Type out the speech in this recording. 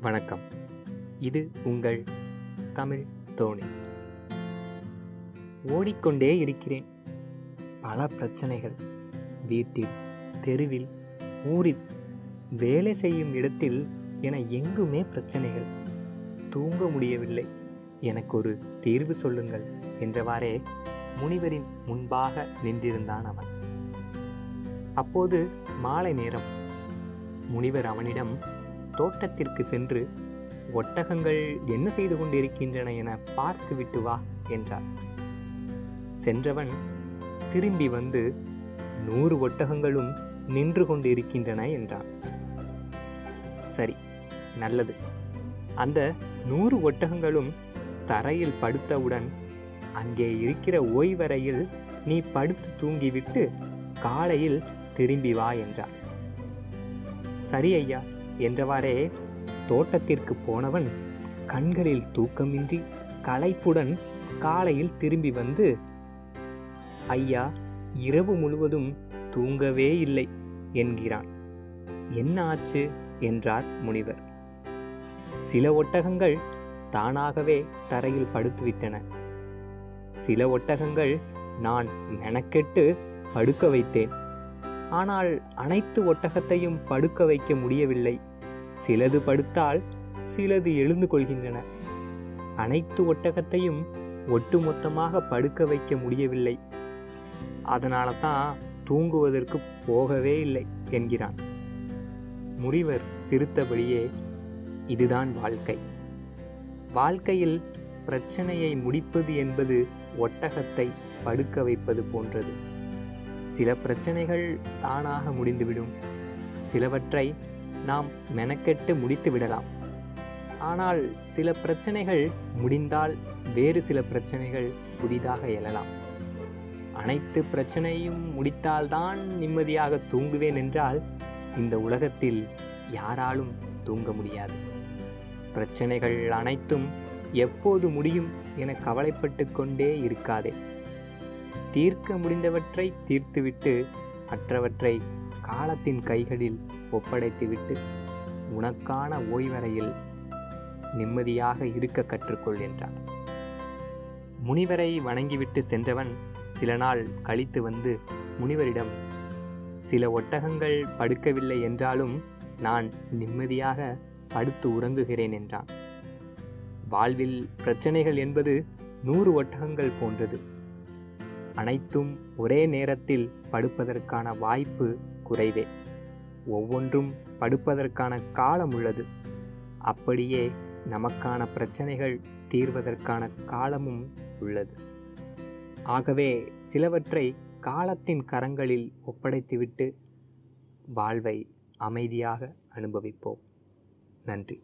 வணக்கம். இது உங்கள் தமிழ் தோணி ஓடிக்கொண்டே இருக்கிறேன். பல பிரச்சனைகள். வீட்டில் தெருவில் ஊரில் வேலை செய்யும் இடத்தில் என எங்குமே பிரச்சனைகள். தூங்க முடியவில்லை. எனக்கு ஒரு தீர்வு சொல்லுங்கள் என்றவாறே முனிவரின் முன்பாக நின்றிருந்தான் அவன். அப்போது மாலை நேரம். முனிவர் அவனிடம் தோட்டத்திற்கு சென்று ஒட்டகங்கள் என்ன செய்து கொண்டிருக்கின்றன என பார்த்துவிட்டு வா என்றார். சென்றவன் திரும்பி வந்து நூறு ஒட்டகங்களும் நின்று கொண்டிருக்கின்றன என்றான். சரி நல்லது. அந்த நூறு ஒட்டகங்களும் தரையில் படுத்தவுடன் அங்கே இருக்கிற ஓய்வறையில் நீ படுத்து தூங்கிவிட்டு காலையில் திரும்பி வா என்றார். சரி ஐயா என்றவாறே தோட்டத்திற்கு போனவன் கண்களில் தூக்கமின்றி களைப்புடன் காலையில் திரும்பி வந்து ஐயா இரவு முழுவதும் தூங்கவே இல்லை என்கிறான். என்ன ஆச்சு? என்றார் முனிவர். சில ஒட்டகங்கள் தானாகவே தரையில் படுத்துவிட்டன. சில ஒட்டகங்கள் நான் மெனக்கெட்டு படுக்க வைத்தேன். ஆனால் அனைத்து ஒட்டகத்தையும் படுக்க வைக்க முடியவில்லை. சிலது படுத்தால் சிலது எழுந்து கொள்கின்றன. அனைத்து ஒட்டகத்தையும் ஒட்டுமொத்தமாக படுக்க வைக்க முடியவில்லை. அதனால தான் தூங்குவதற்கு போகவே இல்லை என்கிறான். முனிவர் சிரித்தபடியே இதுதான் வாழ்க்கை. வாழ்க்கையில் பிரச்சனையை முடிப்பது என்பது ஒட்டகத்தை படுக்க வைப்பது போன்றது. சில பிரச்சனைகள் தானாக முடிந்துவிடும். சிலவற்றை நாம் மெனக்கெட்டு முடித்து விடலாம். ஆனால் சில பிரச்சனைகள் முடிந்தால் வேறு சில பிரச்சனைகள் புதிதாக எழலாம். அனைத்து பிரச்சனையும் முடித்தால்தான் நிம்மதியாக தூங்குவேன் என்றால் இந்த உலகத்தில் யாராலும் தூங்க முடியாது. பிரச்சனைகள் அனைத்தும் எப்போது முடியும் என கவலைப்பட்டு கொண்டே இருக்காதே. தீர்க்க முடிந்தவற்றை தீர்த்துவிட்டு மற்றவற்றை காலத்தின் கைகளில் ஒப்படைத்துவிட்டு உனக்கான ஓய்வறையில் நிம்மதியாக இருக்க கற்றுக்கொள் என்றார் முனிவரை வணங்கிவிட்டு சென்றவன் சில நாள் கழித்து வந்து முனிவரிடம் சில ஒட்டகங்கள் படுக்கவில்லை என்றாலும் நான் நிம்மதியாக படுத்து உறங்குகிறேன் என்றான். வாழ்வில் பிரச்சனைகள் என்பது நூறு ஒட்டகங்கள் போன்றது. அனைத்தும் ஒரே நேரத்தில் படுப்பதற்கான வாய்ப்பு குறைவே. ஒவ்வொன்றும் படுப்பதற்கான காலம் உள்ளது. அப்படியே நமக்கான பிரச்சனைகள் தீர்வதற்கான காலமும் உள்ளது. ஆகவே சிலவற்றை காலத்தின் கரங்களில் ஒப்படைத்துவிட்டு வாழ்வை அமைதியாக அனுபவிப்போம். நன்றி.